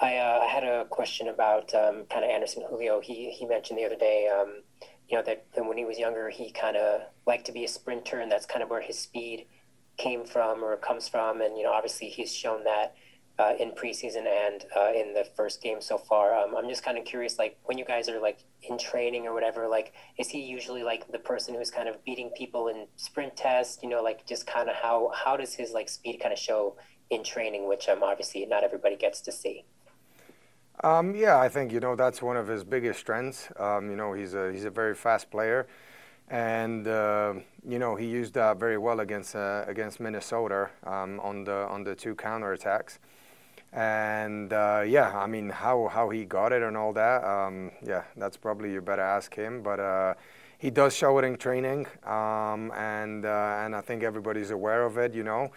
I, uh, had a question about um, kind of Anderson Julio. He he mentioned the other day, um, you know, that, that when he was younger, he kind of liked to be a sprinter, and that's kind of where his speed came from or comes from. And you know, obviously, he's shown that uh, in preseason and uh, in the first game so far. Um, I'm just kind of curious, like when you guys are like in training or whatever, like is he usually like the person who's kind of beating people in sprint tests? You know, like just kind of how how does his like speed kind of show in training, which um, obviously not everybody gets to see. Um, yeah, I think you know that's one of his biggest strengths. Um, you know, he's a he's a very fast player, and uh, you know he used that very well against uh, against Minnesota um, on the on the two counterattacks. And uh, yeah, I mean how how he got it and all that. Um, yeah, that's probably you better ask him. But uh, he does show it in training, um, and uh, and I think everybody's aware of it. You know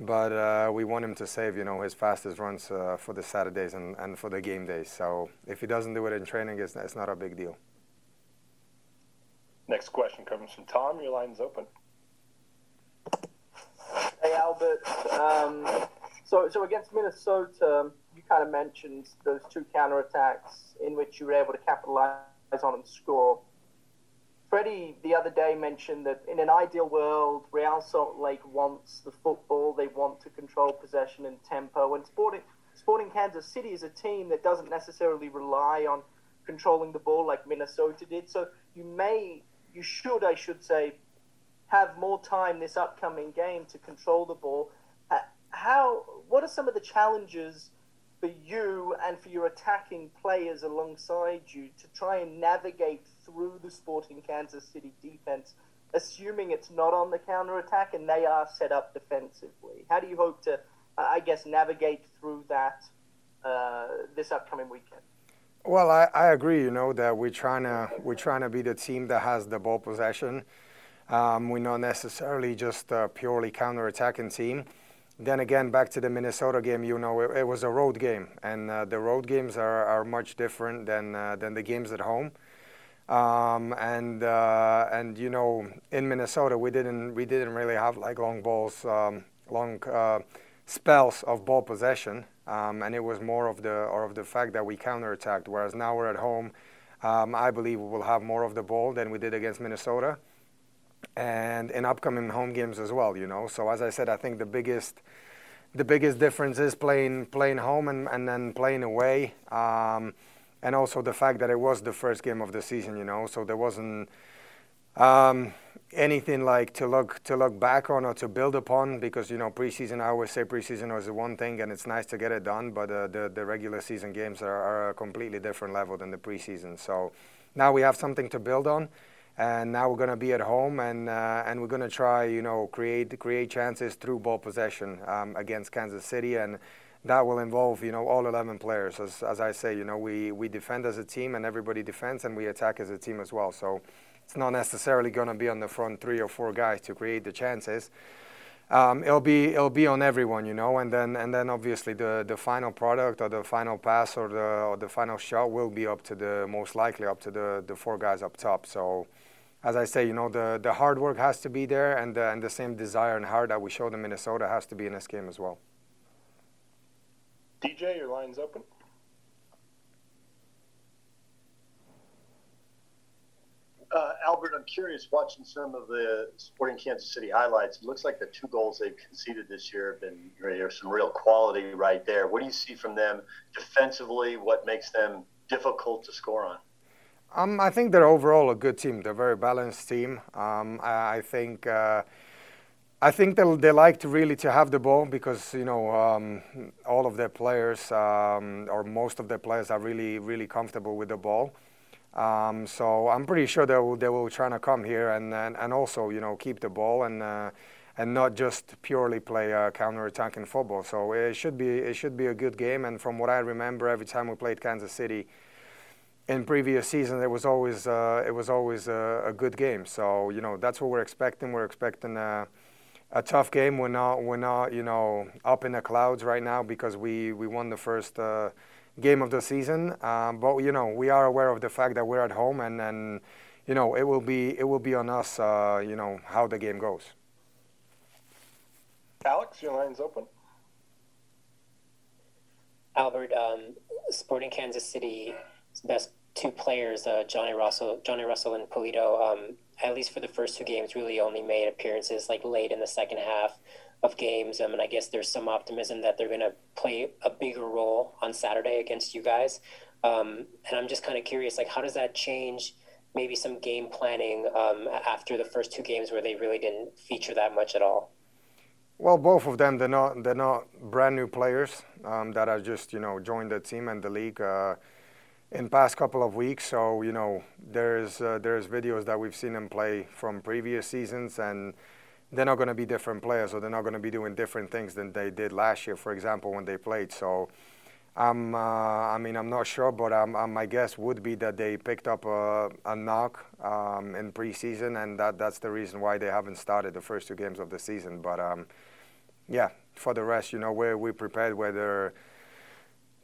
but uh, we want him to save, you know, his fastest runs uh, for the Saturdays and, and for the game days. So if he doesn't do it in training, it's, it's not a big deal. Next question comes from Tom. Your line's open. Hey, Albert. Um, so, so against Minnesota, you kind of mentioned those two counterattacks in which you were able to capitalize on and score. Freddy the other day mentioned that in an ideal world, Real Salt Lake wants the football. They want to control possession and tempo. And Sporting, Sporting Kansas City is a team that doesn't necessarily rely on controlling the ball like Minnesota did. So you may, you should, I should say, have more time this upcoming game to control the ball. Uh, how? What are some of the challenges for you and for your attacking players alongside you to try and navigate through the Sporting Kansas City defense, assuming it's not on the counter attack and they are set up defensively? How do you hope to, I guess, navigate through that uh, this upcoming weekend? Well, I, I agree. You know that we're trying to we're trying to be the team that has the ball possession. Um, we're not necessarily just a purely counter-attacking team. Then again, back to the Minnesota game, you know, it, it was a road game, and uh, the road games are, are much different than uh, than the games at home. Um, and uh, and you know in Minnesota we didn't we didn't really have like long balls, um, long uh, spells of ball possession, um, and it was more of the or of the fact that we counterattacked. Whereas now we're at home, um, I believe we will have more of the ball than we did against Minnesota, and in upcoming home games as well. You know, so as I said, I think the biggest the biggest difference is playing playing home and, and then playing away. And also the fact that it was the first game of the season, you know, so there wasn't um, anything like to look to look back on or to build upon because you know preseason. I always say preseason was the one thing, and it's nice to get it done, but uh, the the regular season games are, are a completely different level than the preseason. So now we have something to build on and now we're going to be at home and uh, and we're going to try you know create create chances through ball possession um, against Kansas City and that will involve you know all 11 players. As, as i say you know we, we defend as a team and everybody defends and we attack as a team as well. So it's not necessarily going to be on the front three or four guys to create the chances. Um, it'll be it'll be on everyone you know and then and then obviously the the final product or the final pass or the or the final shot will be up to the most likely up to the the four guys up top. So as I say, you know, the, the hard work has to be there, and and the same desire and heart that we showed in Minnesota has to be in this game as well. DJ, your line's open. Uh, Albert, I'm curious, watching some of the Sporting Kansas City highlights, it looks like the two goals they've conceded this year have been there's some real quality right there. What do you see from them defensively? What makes them difficult to score on? Um, I think they're overall a good team. They're a very balanced team. Um, I, I, think. Uh, I think they they like to really to have the ball because you know um, all of their players um, or most of their players are really really comfortable with the ball. Um, so I'm pretty sure they will they will try to come here and, and, and also you know keep the ball and uh, and not just purely play uh, counter-attacking football. So it should be it should be a good game. And from what I remember, every time we played Kansas City in previous seasons, it was always uh, it was always a, a, good game. So you know that's what we're expecting. We're expecting. Uh, a tough game. We're not we're not you know up in the clouds right now because we we won the first uh, game of the season. Um, but you know we are aware of the fact that we're at home and and you know it will be it will be on us. Uh, you know how the game goes. Alex, your line's open. Albert, um, Sporting Kansas City best two players, uh, Johnny Russell, Johnny Russell and Pulido, um, at least for the first two games, really only made appearances like late in the second half of games. Um, and I guess there's some optimism that they're going to play a bigger role on Saturday against you guys. Um, and I'm just kind of curious, like, how does that change maybe some game planning um, after the first two games where they really didn't feature that much at all? Well, both of them, they're not they're not brand new players um, that are just you know joined the team and the league uh, in past couple of weeks. So you know there's uh, there's videos that we've seen them play from previous seasons, and they're not going to be different players, or they're not going to be doing different things than they did last year, for example, when they played. So. Um, uh, I mean, I'm not sure, but um, um, my guess would be that they picked up a, a knock um, in preseason, and that, that's the reason why they haven't started the first two games of the season. But um, yeah, for the rest, you know, we're, we prepared whether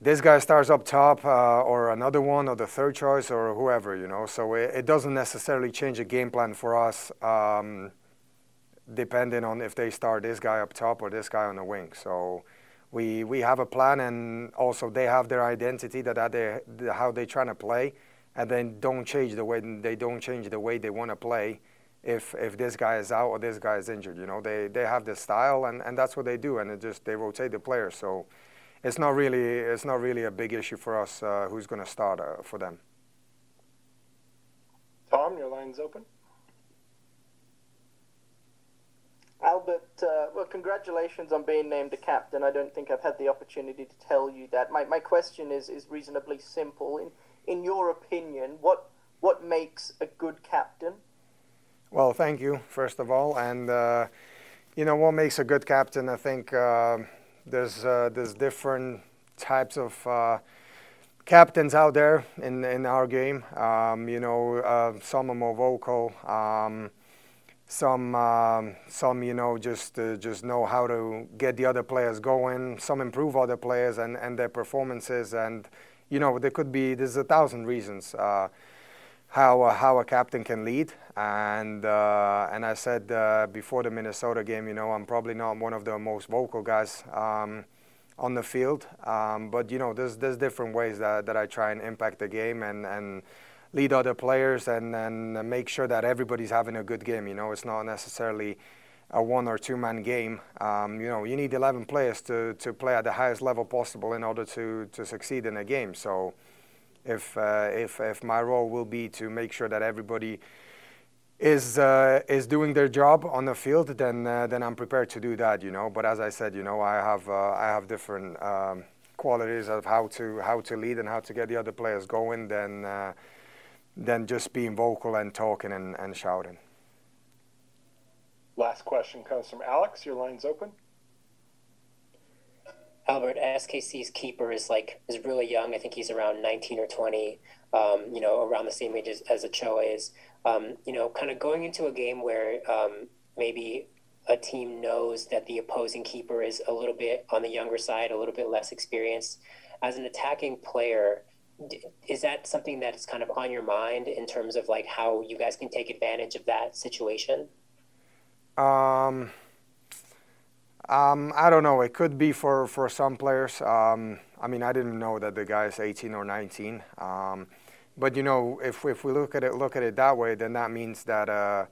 this guy starts up top uh, or another one or the third choice or whoever, you know. So it, it doesn't necessarily change the game plan for us um, depending on if they start this guy up top or this guy on the wing. So we, we have a plan and also they have their identity that, they, how they're trying to play and then don't change the way they don't change the way they want to play if if this guy is out or this guy is injured. You know, they they have this style and, and that's what they do, and it just they rotate the players. So it's not really it's not really a big issue for us uh, who's going to start uh, for them. Tom, your line's open. Albert, uh, well, congratulations on being named a captain. I don't think I've had the opportunity to tell you that. My, my question is, is reasonably simple. In, in your opinion, what, what makes a good captain? Well, thank you, first of all. And, uh, you know, what makes a good captain, I think uh, there's, uh, there's different types of uh, captains out there in, in our game. Um, you know, uh, some are more vocal. Um, some, um, some, you know, just uh, just know how to get the other players going. Some improve other players and, and their performances. And, you know, there could be, there's a thousand reasons how uh, how a captain can lead. And uh, and I said uh, before the Minnesota game, you know, I'm probably not one of the most vocal guys um, on the field, um, but you know, there's there's different ways that, that I try and impact the game and and lead other players and and make sure that everybody's having a good game. You know, it's not necessarily a one or two man game. Um, you know, you need 11 players to, to play at the highest level possible in order to, to succeed in a game. So, if, uh, if, if my role will be to make sure that everybody is uh, is doing their job on the field, then uh, then I'm prepared to do that, you know. But as I said, you know, I have uh, I have different um, qualities of how to how to lead and how to get the other players going than uh, than just being vocal and talking and, and shouting. Last question comes from Alex. Your line's open. Albert, SKC's keeper is like is really young. I think he's around 19 or 20. Um, you know, around the same age as, as Ochoa is. Um, you know, kind of going into a game where um, maybe a team knows that the opposing keeper is a little bit on the younger side, a little bit less experienced. As an attacking player, is that something that is kind of on your mind in terms of like how you guys can take advantage of that situation? Um um, I don't know. It could be for, for some players. Um, I mean, I didn't know that the guy is 18 or 19. Um, but you know, if, if we look at it look at it that way, then that means that uh,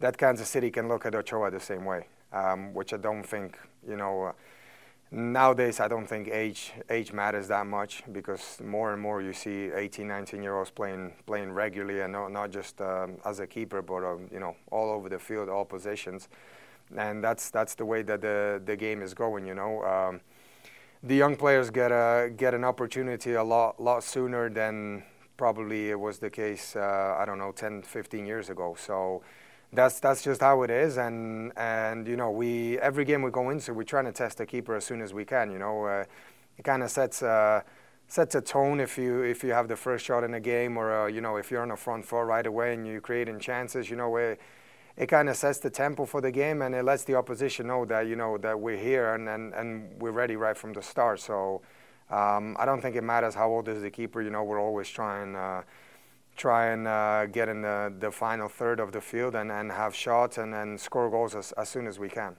that Kansas City can look at Ochoa the same way, um, which I don't think. You know, uh, nowadays I don't think age age matters that much because more and more you see 18, 19 year olds playing playing regularly and not not just um, as a keeper, but um, you know all over the field, all positions and that's that's the way that the the game is going. You know, um, the young players get a get an opportunity a lot lot sooner than probably it was the case. Uh, I don't know, 10, 15 years ago. So. That's that's just how it is, and and you know we every game we go into we're trying to test the keeper as soon as we can. You know, uh, it kind of sets uh, sets a tone if you if you have the first shot in a game, or uh, you know if you're on the front foot right away and you're creating chances. You know, where it kind of sets the tempo for the game and it lets the opposition know that you know that we're here and, and, and we're ready right from the start. So um, I don't think it matters how old is the keeper. You know, we're always trying uh, try and uh, get in the, the final third of the field and, and have shots and, and score goals as, as soon as we can.